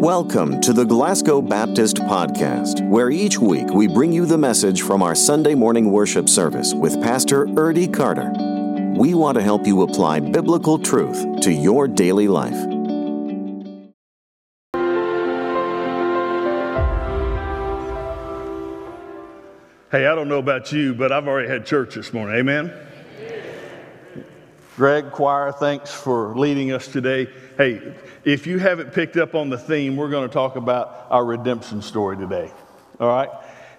Welcome to the Glasgow Baptist Podcast, where each week we bring you the message from our Sunday morning worship service with Pastor Erdy Carter. We want to help you apply biblical truth to your daily life. Hey, I don't know about you, but I've already had church this morning. Amen? Greg Choir, thanks for leading us today. Hey, if you haven't picked up on the theme, we're going to talk about our redemption story today. All right?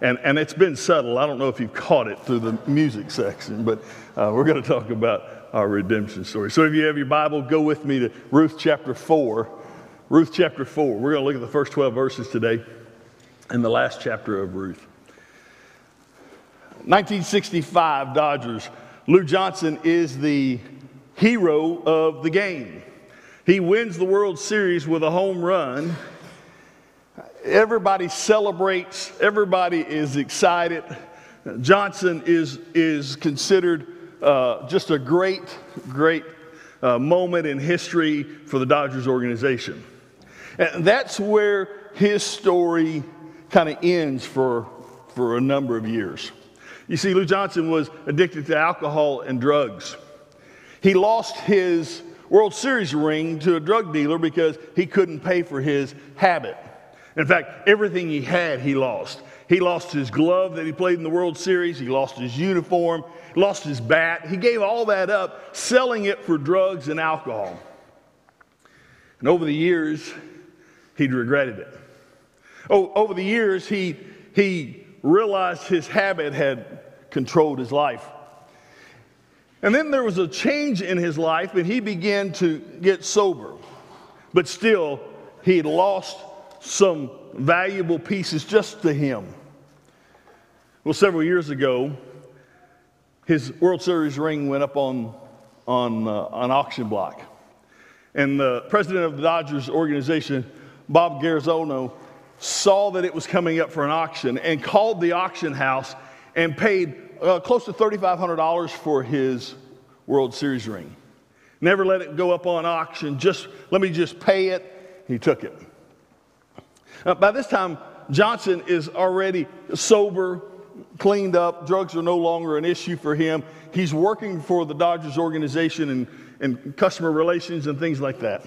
And, and it's been subtle. I don't know if you've caught it through the music section, but uh, we're going to talk about our redemption story. So if you have your Bible, go with me to Ruth chapter 4. Ruth chapter 4. We're going to look at the first 12 verses today in the last chapter of Ruth. 1965 Dodgers. Lou Johnson is the hero of the game. He wins the World Series with a home run. Everybody celebrates, everybody is excited. Johnson is, is considered uh, just a great, great uh, moment in history for the Dodgers organization. And that's where his story kind of ends for, for a number of years. You see, Lou Johnson was addicted to alcohol and drugs. He lost his World Series ring to a drug dealer because he couldn't pay for his habit. In fact, everything he had, he lost. He lost his glove that he played in the World Series, he lost his uniform, lost his bat. He gave all that up, selling it for drugs and alcohol. And over the years, he'd regretted it. Oh, over the years, he, he realized his habit had controlled his life. And then there was a change in his life, and he began to get sober. But still, he had lost some valuable pieces just to him. Well, several years ago, his World Series ring went up on, on uh, an auction block. And the president of the Dodgers organization, Bob Graziano, saw that it was coming up for an auction and called the auction house and paid uh, close to $3,500 for his World Series ring. Never let it go up on auction. Just let me just pay it. He took it. Uh, by this time, Johnson is already sober, cleaned up. Drugs are no longer an issue for him. He's working for the Dodgers organization and, and customer relations and things like that.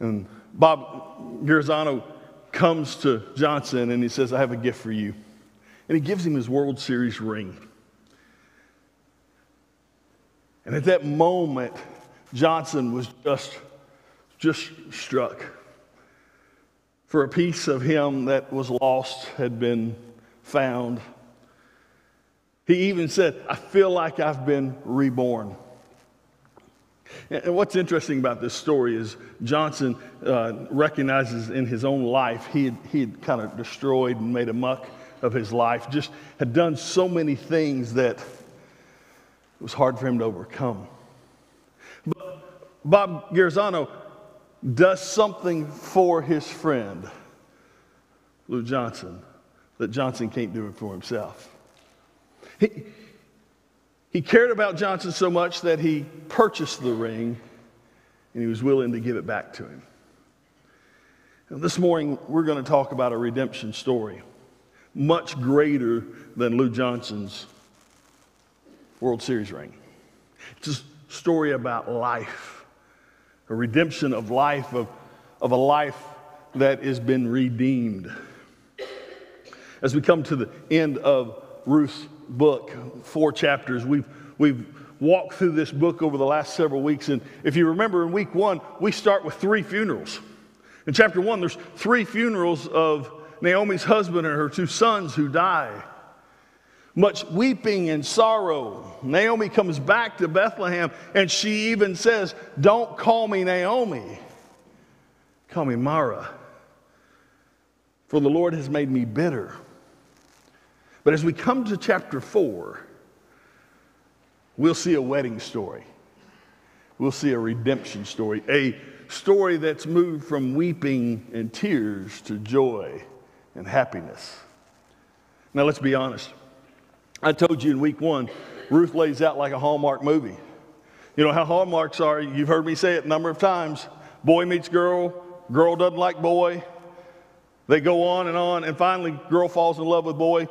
And Bob Graziano comes to Johnson and he says, I have a gift for you and he gives him his World Series ring. And at that moment, Johnson was just, just struck. For a piece of him that was lost had been found. He even said, I feel like I've been reborn. And what's interesting about this story is Johnson uh, recognizes in his own life he had, he had kind of destroyed and made a muck of his life, just had done so many things that it was hard for him to overcome. But Bob Graziano does something for his friend, Lou Johnson, that Johnson can't do it for himself. He, he cared about Johnson so much that he purchased the ring and he was willing to give it back to him. And this morning, we're going to talk about a redemption story much greater than Lou Johnson's World Series ring. It's a story about life, a redemption of life, of, of a life that has been redeemed. As we come to the end of Ruth's book, four chapters, we've, we've walked through this book over the last several weeks. And if you remember in week one, we start with three funerals. In chapter one, there's three funerals of Naomi's husband and her two sons who die. Much weeping and sorrow. Naomi comes back to Bethlehem and she even says, Don't call me Naomi, call me Mara, for the Lord has made me bitter. But as we come to chapter 4, we'll see a wedding story. We'll see a redemption story, a story that's moved from weeping and tears to joy and happiness. Now, let's be honest. I told you in week one, Ruth lays out like a Hallmark movie. You know how Hallmarks are, you've heard me say it a number of times boy meets girl, girl doesn't like boy. They go on and on, and finally, girl falls in love with boy.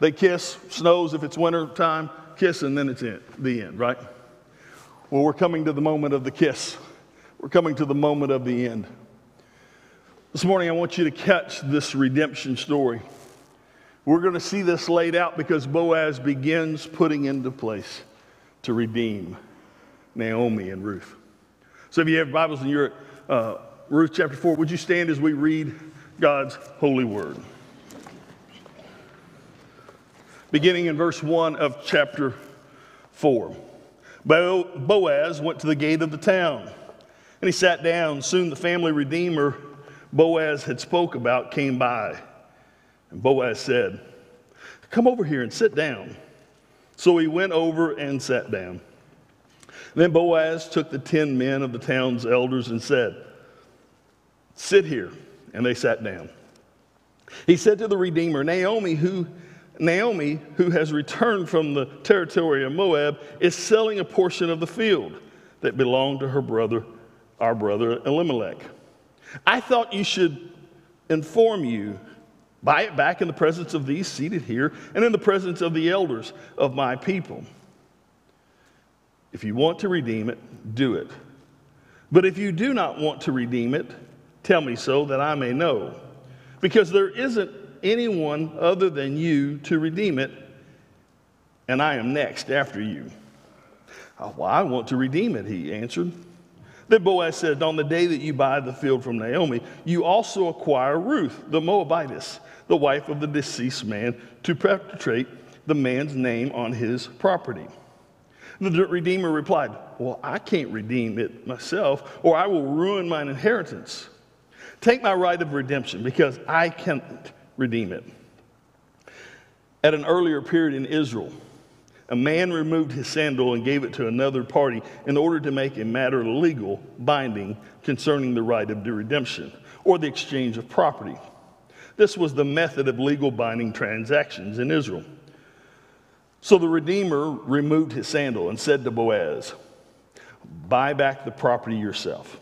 They kiss, snows if it's winter time, kiss, and then it's in, the end, right? Well, we're coming to the moment of the kiss. We're coming to the moment of the end. This morning, I want you to catch this redemption story. We're going to see this laid out because Boaz begins putting into place to redeem Naomi and Ruth. So, if you have Bibles and you're at uh, Ruth chapter 4, would you stand as we read God's holy word? Beginning in verse 1 of chapter 4. Boaz went to the gate of the town and he sat down. Soon the family redeemer Boaz had spoke about came by. And Boaz said, Come over here and sit down. So he went over and sat down. Then Boaz took the ten men of the town's elders and said, Sit here. And they sat down. He said to the Redeemer, Naomi, who Naomi, who has returned from the territory of Moab, is selling a portion of the field that belonged to her brother, our brother Elimelech. I thought you should inform you, buy it back in the presence of these seated here and in the presence of the elders of my people. If you want to redeem it, do it. But if you do not want to redeem it, tell me so that I may know. Because there isn't anyone other than you to redeem it, and I am next after you. Oh, well, I want to redeem it, he answered. Then Boaz said, On the day that you buy the field from Naomi, you also acquire Ruth, the Moabitess, the wife of the deceased man, to perpetrate the man's name on his property. The Redeemer replied, Well, I can't redeem it myself, or I will ruin mine inheritance. Take my right of redemption, because I can't redeem it. At an earlier period in Israel, a man removed his sandal and gave it to another party in order to make a matter legal, binding concerning the right of redemption or the exchange of property. This was the method of legal binding transactions in Israel. So the Redeemer removed his sandal and said to Boaz, Buy back the property yourself.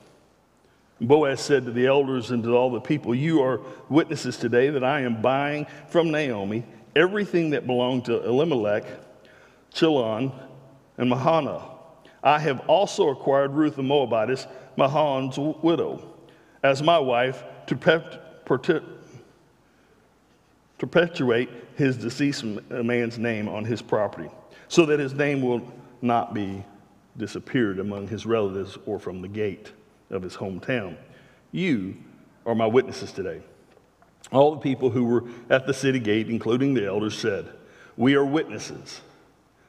Boaz said to the elders and to all the people, You are witnesses today that I am buying from Naomi everything that belonged to Elimelech, Chilion, and Mahlon. I have also acquired Ruth the Moabitess, Mahlon's widow, as my wife to perpetuate his deceased man's name on his property, so that his name will not be disappeared among his relatives or from the gate of his hometown. You are my witnesses today. All the people who were at the city gate, including the elders, said, We are witnesses.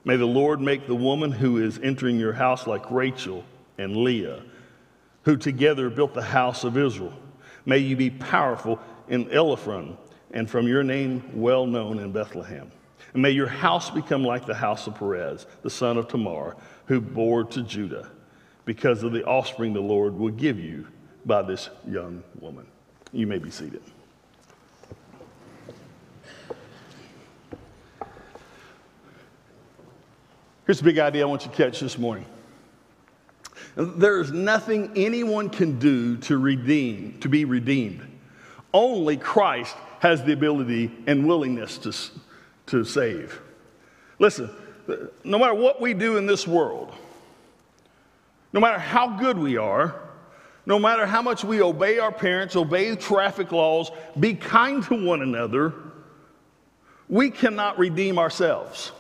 May the Lord make the woman who is entering your house like Rachel and Leah, who together built the house of Israel. May you be powerful in Ephraim and from your name well known in Bethlehem. And may your house become like the house of Perez, the son of Tamar, who bore to Judah, because of the offspring the Lord will give you by this young woman. You may be seated. Here's a big idea I want you to catch this morning. There is nothing anyone can do to redeem, to be redeemed. Only Christ has the ability and willingness to, to save. Listen, no matter what we do in this world, no matter how good we are, no matter how much we obey our parents, obey traffic laws, be kind to one another, we cannot redeem ourselves.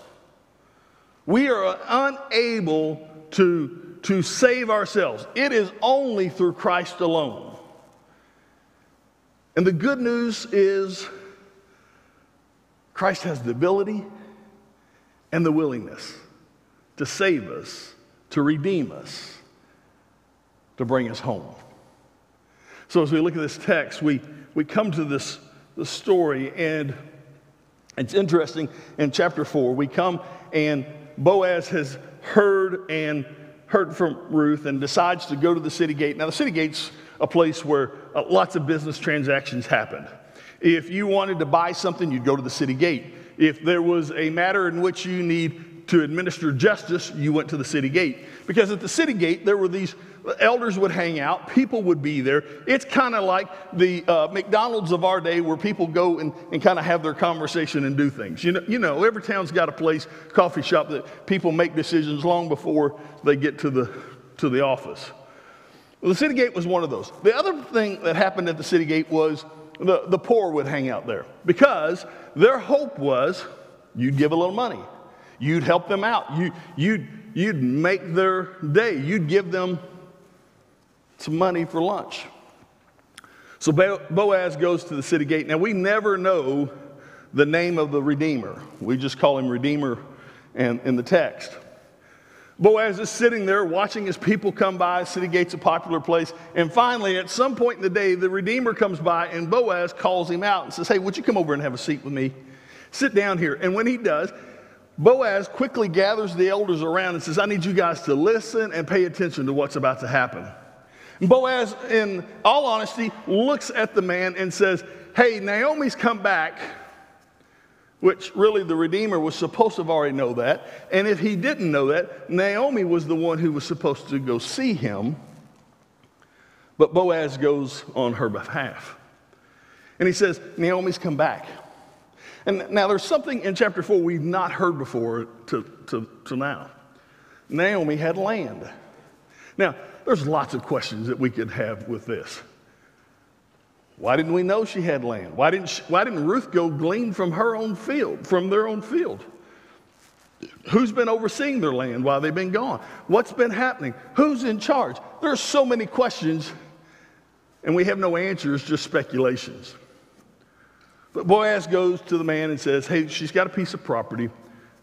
We are unable to, to save ourselves. It is only through Christ alone. And the good news is Christ has the ability and the willingness to save us, to redeem us, to bring us home. So as we look at this text, we, we come to this, this story, and it's interesting. In chapter 4, we come and Boaz has heard and heard from Ruth and decides to go to the city gate. Now, the city gate's a place where uh, lots of business transactions happened. If you wanted to buy something, you'd go to the city gate. If there was a matter in which you need to administer justice, you went to the city gate. Because at the city gate, there were these elders would hang out, people would be there. It's kind of like the uh, McDonald's of our day where people go and, and kind of have their conversation and do things. You know, you know, every town's got a place, coffee shop, that people make decisions long before they get to the, to the office. Well, the city gate was one of those. The other thing that happened at the city gate was the, the poor would hang out there because their hope was you'd give a little money. You'd help them out. You, you'd, you'd make their day. You'd give them some money for lunch. So Boaz goes to the city gate. Now, we never know the name of the Redeemer. We just call him Redeemer in, in the text. Boaz is sitting there watching his people come by. City gate's a popular place. And finally, at some point in the day, the Redeemer comes by and Boaz calls him out and says, Hey, would you come over and have a seat with me? Sit down here. And when he does, Boaz quickly gathers the elders around and says, I need you guys to listen and pay attention to what's about to happen. Boaz, in all honesty, looks at the man and says, Hey, Naomi's come back, which really the Redeemer was supposed to have already know that. And if he didn't know that, Naomi was the one who was supposed to go see him. But Boaz goes on her behalf. And he says, Naomi's come back. And now there's something in chapter 4 we've not heard before to, to, to now. Naomi had land. Now, there's lots of questions that we could have with this. Why didn't we know she had land? Why didn't, she, why didn't Ruth go glean from her own field, from their own field? Who's been overseeing their land while they've been gone? What's been happening? Who's in charge? There are so many questions, and we have no answers, just speculations. But Boaz goes to the man and says, Hey, she's got a piece of property.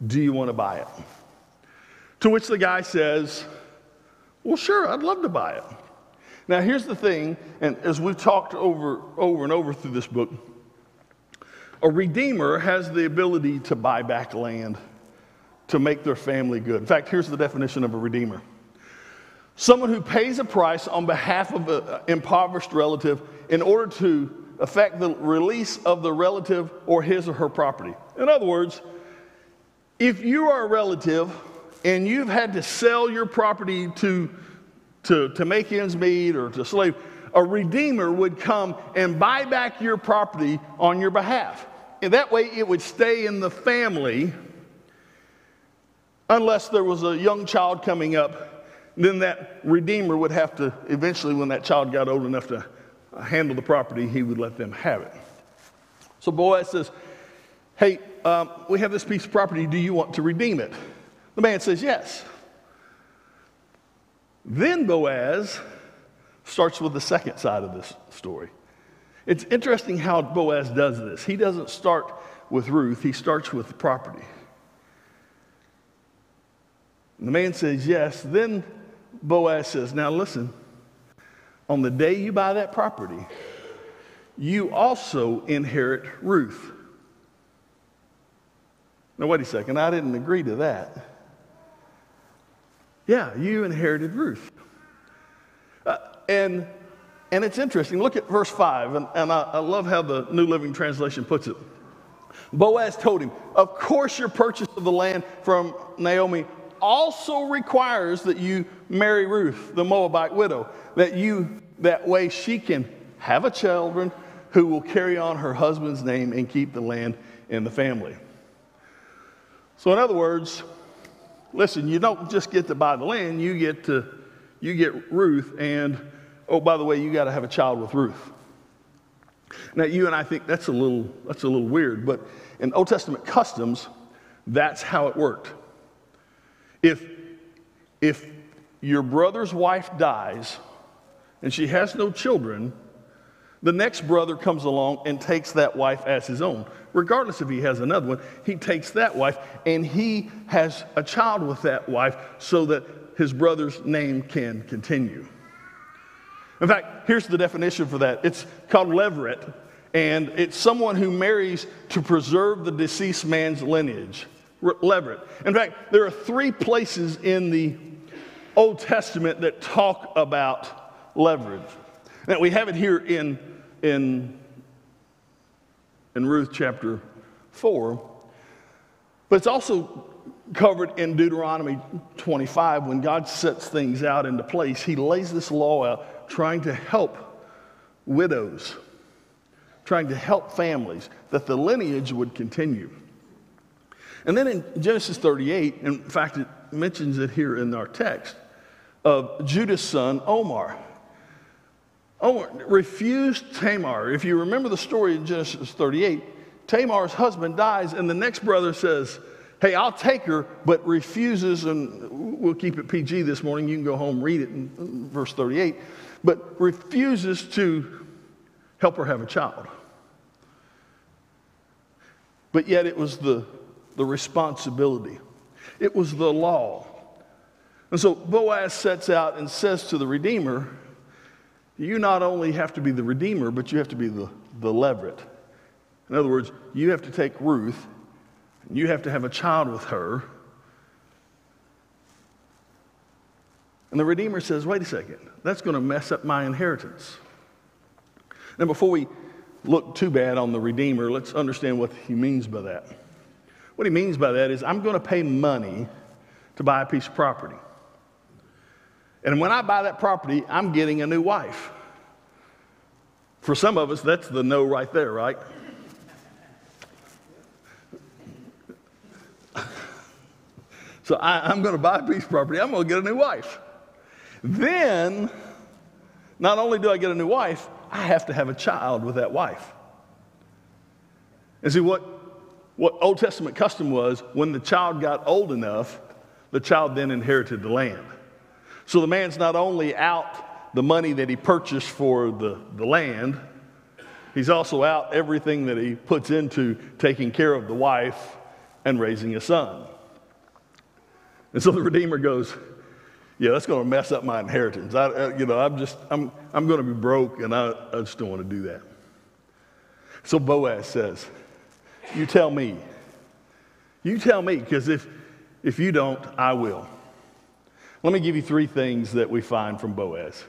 Do you want to buy it? To which the guy says, Well, sure, I'd love to buy it. Now, here's the thing, and as we've talked over, over and over through this book, a redeemer has the ability to buy back land to make their family good. In fact, here's the definition of a redeemer someone who pays a price on behalf of an impoverished relative in order to affect the release of the relative or his or her property. In other words, if you are a relative and you've had to sell your property to, to, to make ends meet or to slave, a redeemer would come and buy back your property on your behalf. And that way it would stay in the family unless there was a young child coming up. Then that redeemer would have to, eventually, when that child got old enough to handle the property, he would let them have it. So Boaz says, Hey, um, we have this piece of property. Do you want to redeem it? The man says, Yes. Then Boaz starts with the second side of this story. It's interesting how Boaz does this. He doesn't start with Ruth, he starts with the property. And the man says, Yes. Then Boaz says, Now listen, on the day you buy that property, you also inherit Ruth. Now, wait a second, I didn't agree to that. Yeah, you inherited Ruth. Uh, and, and it's interesting. Look at verse 5, and, and I, I love how the New Living Translation puts it. Boaz told him, Of course, your purchase of the land from Naomi also requires that you marry Ruth, the Moabite widow, that you that way she can have a children who will carry on her husband's name and keep the land in the family. So in other words, listen, you don't just get to buy the land, you get to you get Ruth and oh by the way, you got to have a child with Ruth. Now you and I think that's a little that's a little weird, but in Old Testament customs, that's how it worked. If, if your brother's wife dies and she has no children, the next brother comes along and takes that wife as his own. Regardless if he has another one, he takes that wife and he has a child with that wife so that his brother's name can continue. In fact, here's the definition for that it's called levirate, and it's someone who marries to preserve the deceased man's lineage. Levirate. In fact, there are three places in the Old Testament that talk about levirate. Now, we have it here in, in, in Ruth chapter 4, but it's also covered in Deuteronomy 25, when God sets things out into place, He lays this law out trying to help widows, trying to help families, that the lineage would continue. And then in Genesis 38, in fact, it mentions it here in our text, of Judah's son, Onan. Onan refused Tamar. If you remember the story in Genesis 38, Tamar's husband dies, and the next brother says, Hey, I'll take her, but refuses, and we'll keep it PG this morning. You can go home, read it in verse 38, but refuses to help her have a child. But yet it was the, the responsibility, it was the law. And so Boaz sets out and says to the Redeemer, You not only have to be the Redeemer, but you have to be the, the Levirate. In other words, you have to take Ruth, and you have to have a child with her. And the Redeemer says, wait a second, that's going to mess up my inheritance. Now, before we look too bad on the Redeemer, let's understand what he means by that. What he means by that is, I'm going to pay money to buy a piece of property. And when I buy that property, I'm getting a new wife. For some of us, that's the no right there, right? So I, am going to buy a piece of property. I'm going to get a new wife. Then, not only do I get a new wife, I have to have a child with that wife. And see, what, what Old Testament custom was when the child got old enough, the child then inherited the land. So the man's not only out the money that he purchased for the, the land, he's also out everything that he puts into taking care of the wife and raising a son. And so the Redeemer goes, Yeah, that's going to mess up my inheritance. I, uh, you know, I'm just, I'm, I'm going to be broke and I, I just don't want to do that. So Boaz says, You tell me. You tell me, because if, if you don't, I will. Let me give you three things that we find from Boaz.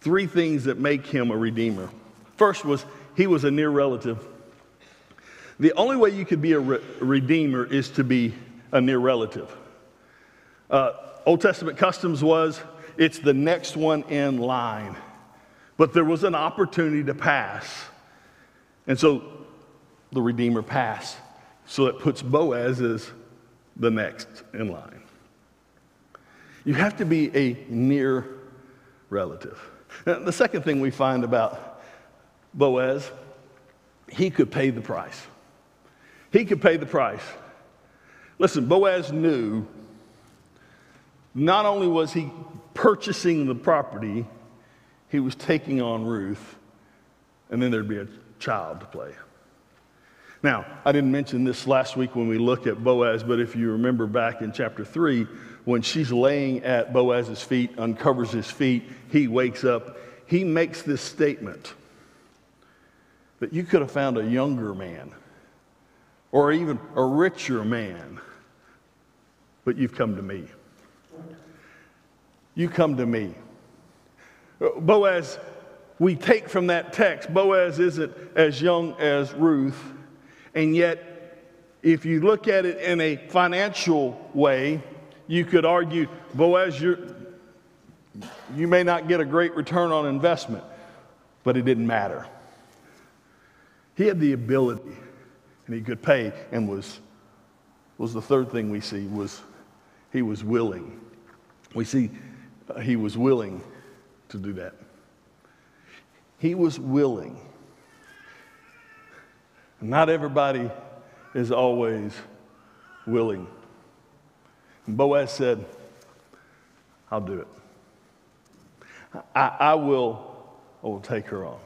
Three things that make him a redeemer. First was he was a near relative. The only way you could be a re- redeemer is to be a near relative. Uh, Old Testament customs was it's the next one in line. But there was an opportunity to pass. And so the Redeemer pass. So it puts Boaz as the next in line. You have to be a near relative. Now, the second thing we find about Boaz, he could pay the price. He could pay the price. Listen, Boaz knew not only was he purchasing the property, he was taking on Ruth, and then there'd be a child to play. Now, I didn't mention this last week when we looked at Boaz, but if you remember back in chapter 3, when she's laying at Boaz's feet, uncovers his feet, he wakes up, he makes this statement that you could have found a younger man or even a richer man but you've come to me. You come to me. Boaz, we take from that text, Boaz isn't as young as Ruth, and yet, if you look at it in a financial way, you could argue, Boaz, you you may not get a great return on investment, but it didn't matter. He had the ability, and he could pay, and was was the third thing we see was he was willing. We see uh, he was willing to do that. He was willing. Not everybody is always willing. And Boaz said, I'll do it. I, I will, I will take her on.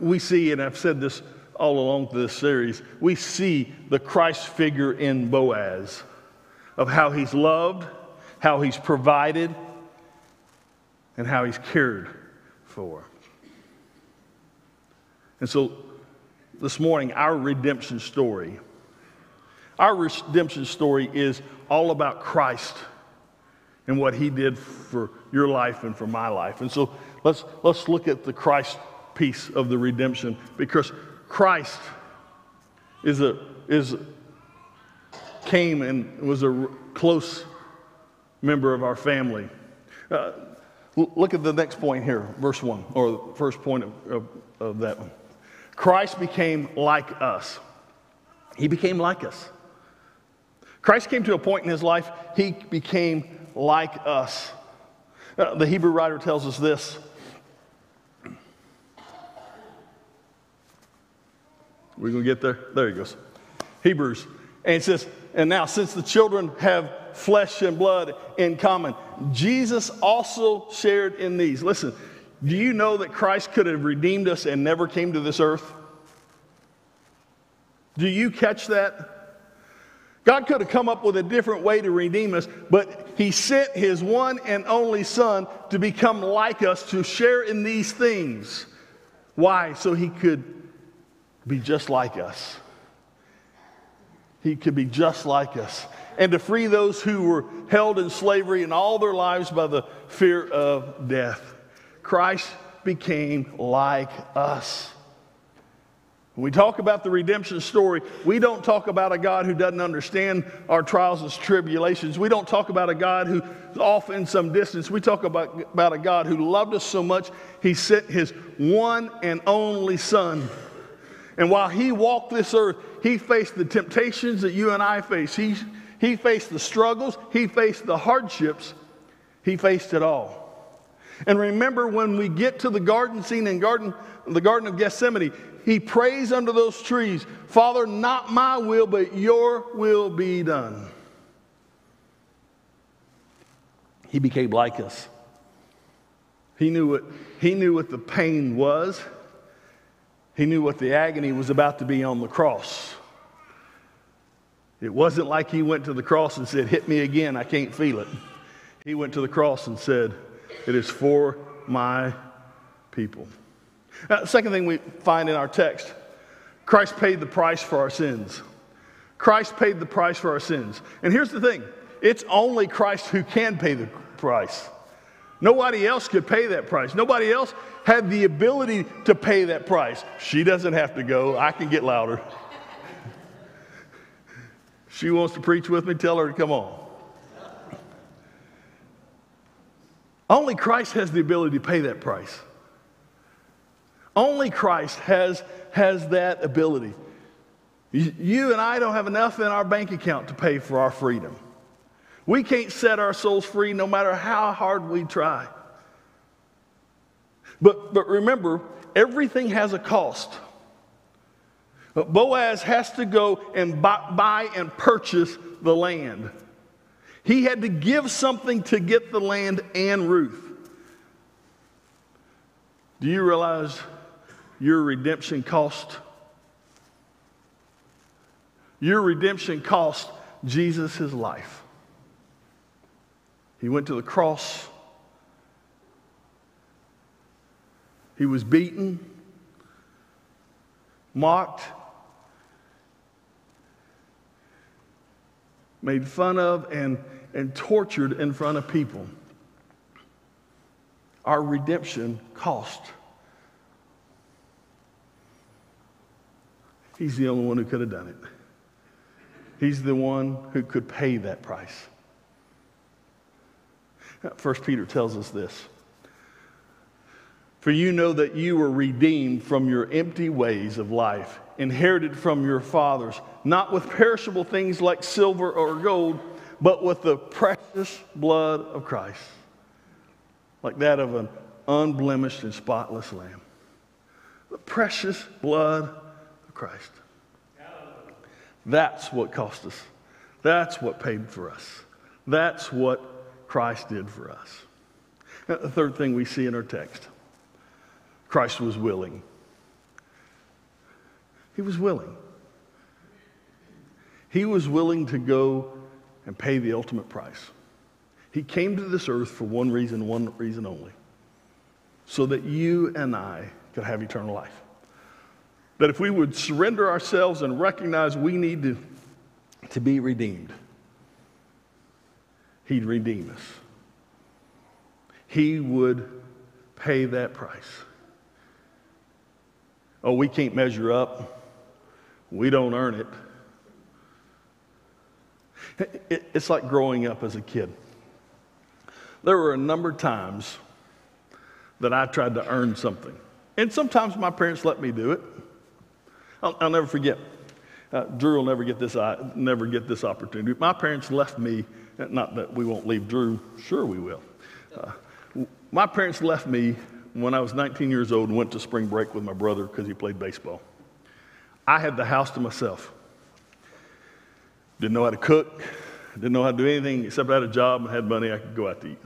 We see, and I've said this all along this series, we see the Christ figure in Boaz of how he's loved, how he's provided, and how he's cared for. And so this morning, our redemption story, our redemption story is all about Christ and what he did for your life and for my life. And so let's, let's look at the Christ piece of the redemption because Christ is a, is came and was a close member of our family. Uh, look at the next point here, verse 1, or the first point of, of, of that one. Christ became like us. He became like us. Christ came to a point in his life, he became like us. Uh, the Hebrew writer tells us this. We're going to get there? There he goes. Hebrews. And it says, And now, since the children have flesh and blood in common, Jesus also shared in these. Listen, do you know that Christ could have redeemed us and never came to this earth? Do you catch that? God could have come up with a different way to redeem us, but He sent His one and only Son to become like us, to share in these things. Why? So He could be just like us. He could be just like us. And to free those who were held in slavery in all their lives by the fear of death. Christ became like us. When we talk about the redemption story, we don't talk about a God who doesn't understand our trials and tribulations. We don't talk about a God who's off in some distance. We talk about, about a God who loved us so much, he sent his one and only Son. And while he walked this earth, he faced the temptations that you and I face. He, he faced the struggles, he faced the hardships, he faced it all. And remember when we get to the garden scene in garden, the Garden of Gethsemane, he prays under those trees, Father, not my will, but your will be done. He became like us. He knew what, he knew what the pain was. He knew what the agony was about to be on the cross. It wasn't like he went to the cross and said, Hit me again, I can't feel it. He went to the cross and said, It is for my people. Uh, second thing we find in our text Christ paid the price for our sins. Christ paid the price for our sins. And here's the thing it's only Christ who can pay the price. Nobody else could pay that price. Nobody else had the ability to pay that price. She doesn't have to go. I can get louder. she wants to preach with me, tell her to come on. Only Christ has the ability to pay that price. Only Christ has, has that ability. You and I don't have enough in our bank account to pay for our freedom. We can't set our souls free no matter how hard we try. But, but remember, everything has a cost. Boaz has to go and buy, buy and purchase the land. He had to give something to get the land and Ruth. Do you realize your redemption cost? Your redemption cost Jesus his life. He went to the cross. He was beaten, mocked, made fun of, and, and tortured in front of people. Our redemption cost. He's the only one who could have done it. He's the one who could pay that price. First Peter tells us this. For you know that you were redeemed from your empty ways of life, inherited from your fathers, not with perishable things like silver or gold, but with the precious blood of Christ, like that of an unblemished and spotless lamb. The precious blood of Christ. That's what cost us. That's what paid for us. That's what Christ did for us. the third thing we see in our text Christ was willing. He was willing. He was willing to go and pay the ultimate price. He came to this earth for one reason, one reason only so that you and I could have eternal life. That if we would surrender ourselves and recognize we need to, to be redeemed, He'd redeem us. He would pay that price. Oh, we can't measure up. We don't earn it. It, it's like growing up as a kid. There were a number of times that I tried to earn something. And sometimes my parents let me do it. I'll, I'll never forget. Uh, Drew will never get this, uh, never get this opportunity. My parents left me, not that we won't leave Drew, sure we will. Uh, my parents left me when I was 19 years old and went to spring break with my brother because he played baseball. I had the house to myself. Didn't know how to cook, didn't know how to do anything except I had a job and had money I could go out to eat.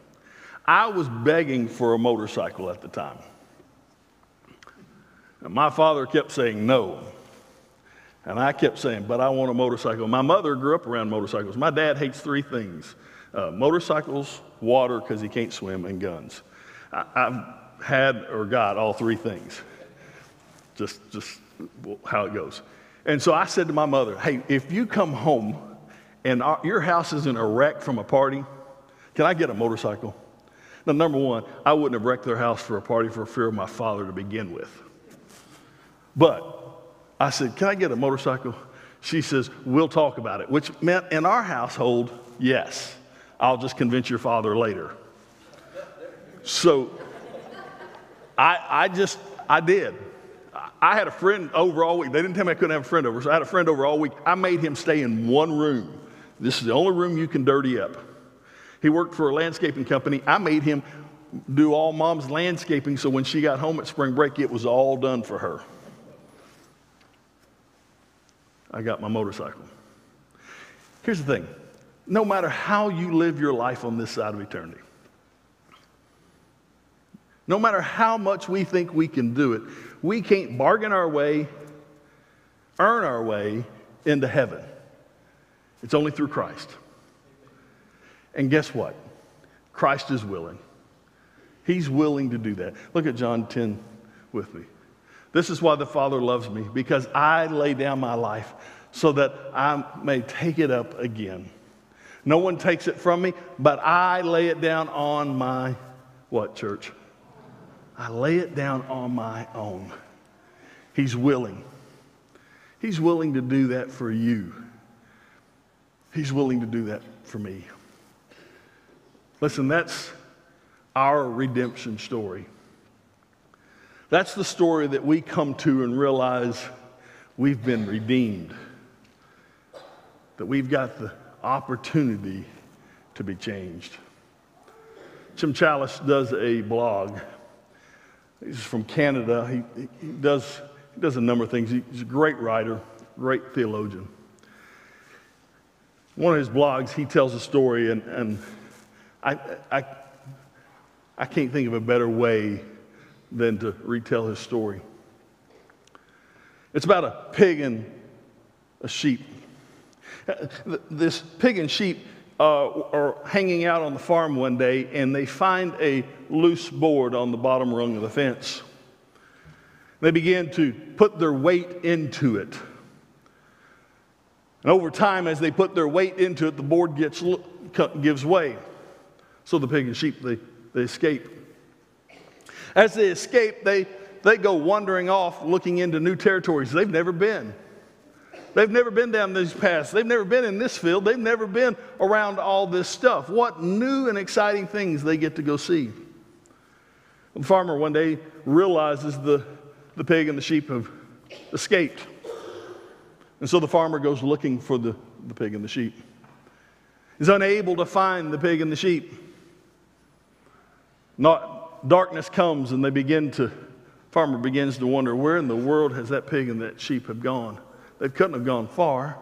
I was begging for a motorcycle at the time. And my father kept saying no. And I kept saying, but I want a motorcycle. My mother grew up around motorcycles. My dad hates three things uh, motorcycles, water, because he can't swim, and guns. I, have had or got all three things. Just, just how it goes. And so I said to my mother, hey, if you come home and our, your house is in a wreck from a party, can I get a motorcycle? Now, number one, I wouldn't have wrecked their house for a party for fear of my father to begin with. But I said, Can I get a motorcycle? She says, We'll talk about it, which meant in our household, yes, I'll just convince your father later. So I, I just, I did. I had a friend over all week. They didn't tell me I couldn't have a friend over, so I had a friend over all week. I made him stay in one room. This is the only room you can dirty up. He worked for a landscaping company. I made him do all mom's landscaping so when she got home at spring break, it was all done for her. I got my motorcycle. Here's the thing no matter how you live your life on this side of eternity, no matter how much we think we can do it, we can't bargain our way, earn our way into heaven. It's only through Christ. And guess what? Christ is willing. He's willing to do that. Look at John 10 with me. This is why the Father loves me, because I lay down my life so that I may take it up again. No one takes it from me, but I lay it down on my what, church? I lay it down on my own. He's willing. He's willing to do that for you. He's willing to do that for me. Listen, that's our redemption story. That's the story that we come to and realize we've been redeemed, that we've got the opportunity to be changed. Tim Challies does a blog. He's from Canada. He, he, does, he does a number of things. He's a great writer, great theologian. One of his blogs, he tells a story, and, and I, I, I can't think of a better way than to retell his story. It's about a pig and a sheep. This pig and sheep uh, are hanging out on the farm one day and they find a loose board on the bottom rung of the fence. They begin to put their weight into it. And over time, as they put their weight into it, the board gets, gives way. So the pig and sheep, they, they escape. As they escape, they, they go wandering off looking into new territories they've never been. They've never been down these paths. They've never been in this field. They've never been around all this stuff. What new and exciting things they get to go see. The farmer one day realizes the, the pig and the sheep have escaped. And so the farmer goes looking for the, the pig and the sheep. He's unable to find the pig and the sheep. Not, darkness comes and they begin to, farmer begins to wonder, where in the world has that pig and that sheep have gone? They couldn't have gone far,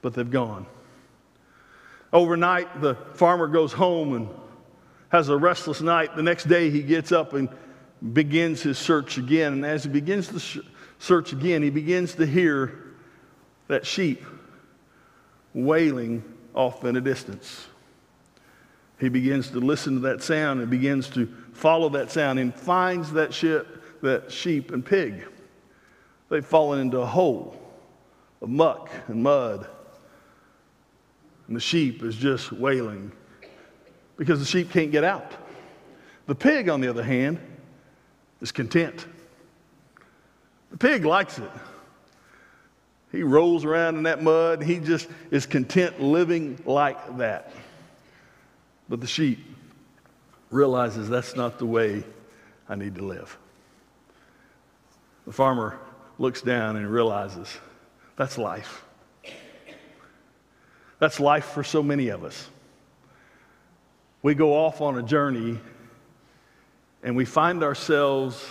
but they've gone. Overnight, the farmer goes home and has a restless night. The next day, he gets up and begins his search again. And as he begins sh- search again, he begins to hear that sheep wailing off in a distance. He begins to listen to that sound and begins to follow that sound and finds that, ship, that sheep and pig. They've fallen into a hole of muck and mud. And the sheep is just wailing because the sheep can't get out. The pig, on the other hand, is content. The pig likes it. He rolls around in that mud. He just is content living like that. But the sheep realizes that's not the way I need to live. The farmer looks down and realizes that's life. That's life for so many of us. We go off on a journey and we find ourselves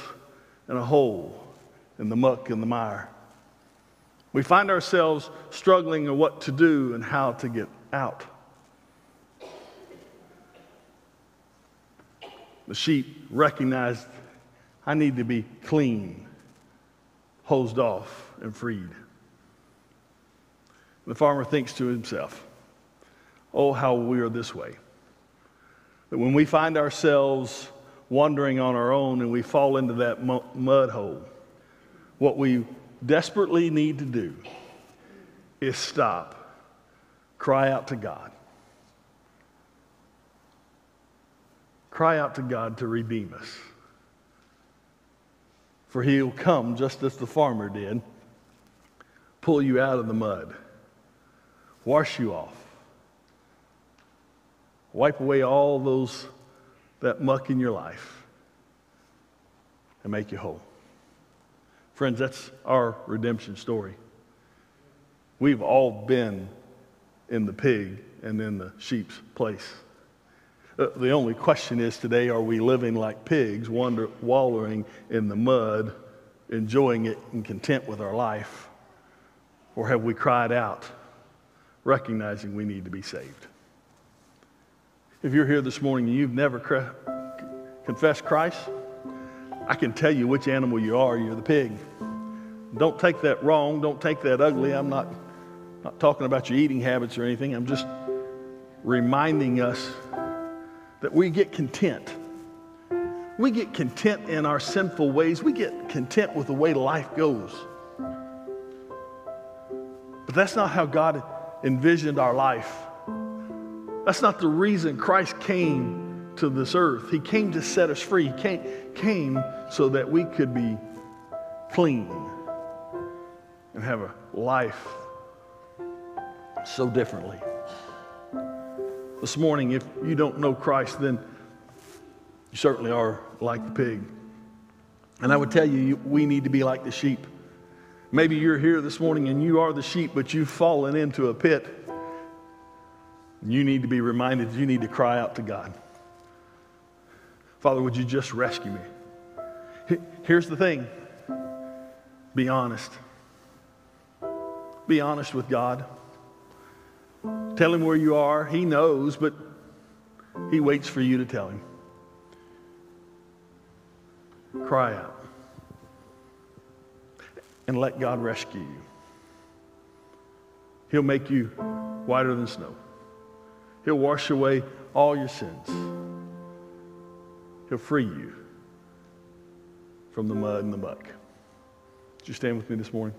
in a hole in the muck and the mire. We find ourselves struggling on what to do and how to get out. The sheep recognized I need to be clean, hosed off, and freed. The farmer thinks to himself, Oh, how we are this way. That when we find ourselves wandering on our own and we fall into that mud hole, what we desperately need to do is stop, cry out to God. Cry out to God to redeem us. For he'll come just as the farmer did, pull you out of the mud, wash you off, wipe away all those that muck in your life and make you whole. Friends, that's our redemption story. We've all been in the pig and in the sheep's place. Uh, the only question is today are we living like pigs, wander, wallowing in the mud, enjoying it and content with our life? Or have we cried out, recognizing we need to be saved? If you're here this morning and you've never cre- confessed Christ, I can tell you which animal you are. You're the pig. Don't take that wrong. Don't take that ugly. I'm not, not talking about your eating habits or anything. I'm just reminding us that we get content. We get content in our sinful ways. We get content with the way life goes. But that's not how God envisioned our life. That's not the reason Christ came to this earth. He came to set us free. He came, came so that we could be clean and have a life so differently. This morning, if you don't know Christ, then you certainly are like the pig. And I would tell you, we need to be like the sheep. Maybe you're here this morning and you are the sheep, but you've fallen into a pit you need to be reminded you need to cry out to God. Father, would you just rescue me? Here's the thing be honest. Be honest with God. Tell him where you are. He knows, but he waits for you to tell him. Cry out and let God rescue you. He'll make you whiter than snow. He'll wash away all your sins. He'll free you from the mud and the muck. Would you stand with me this morning?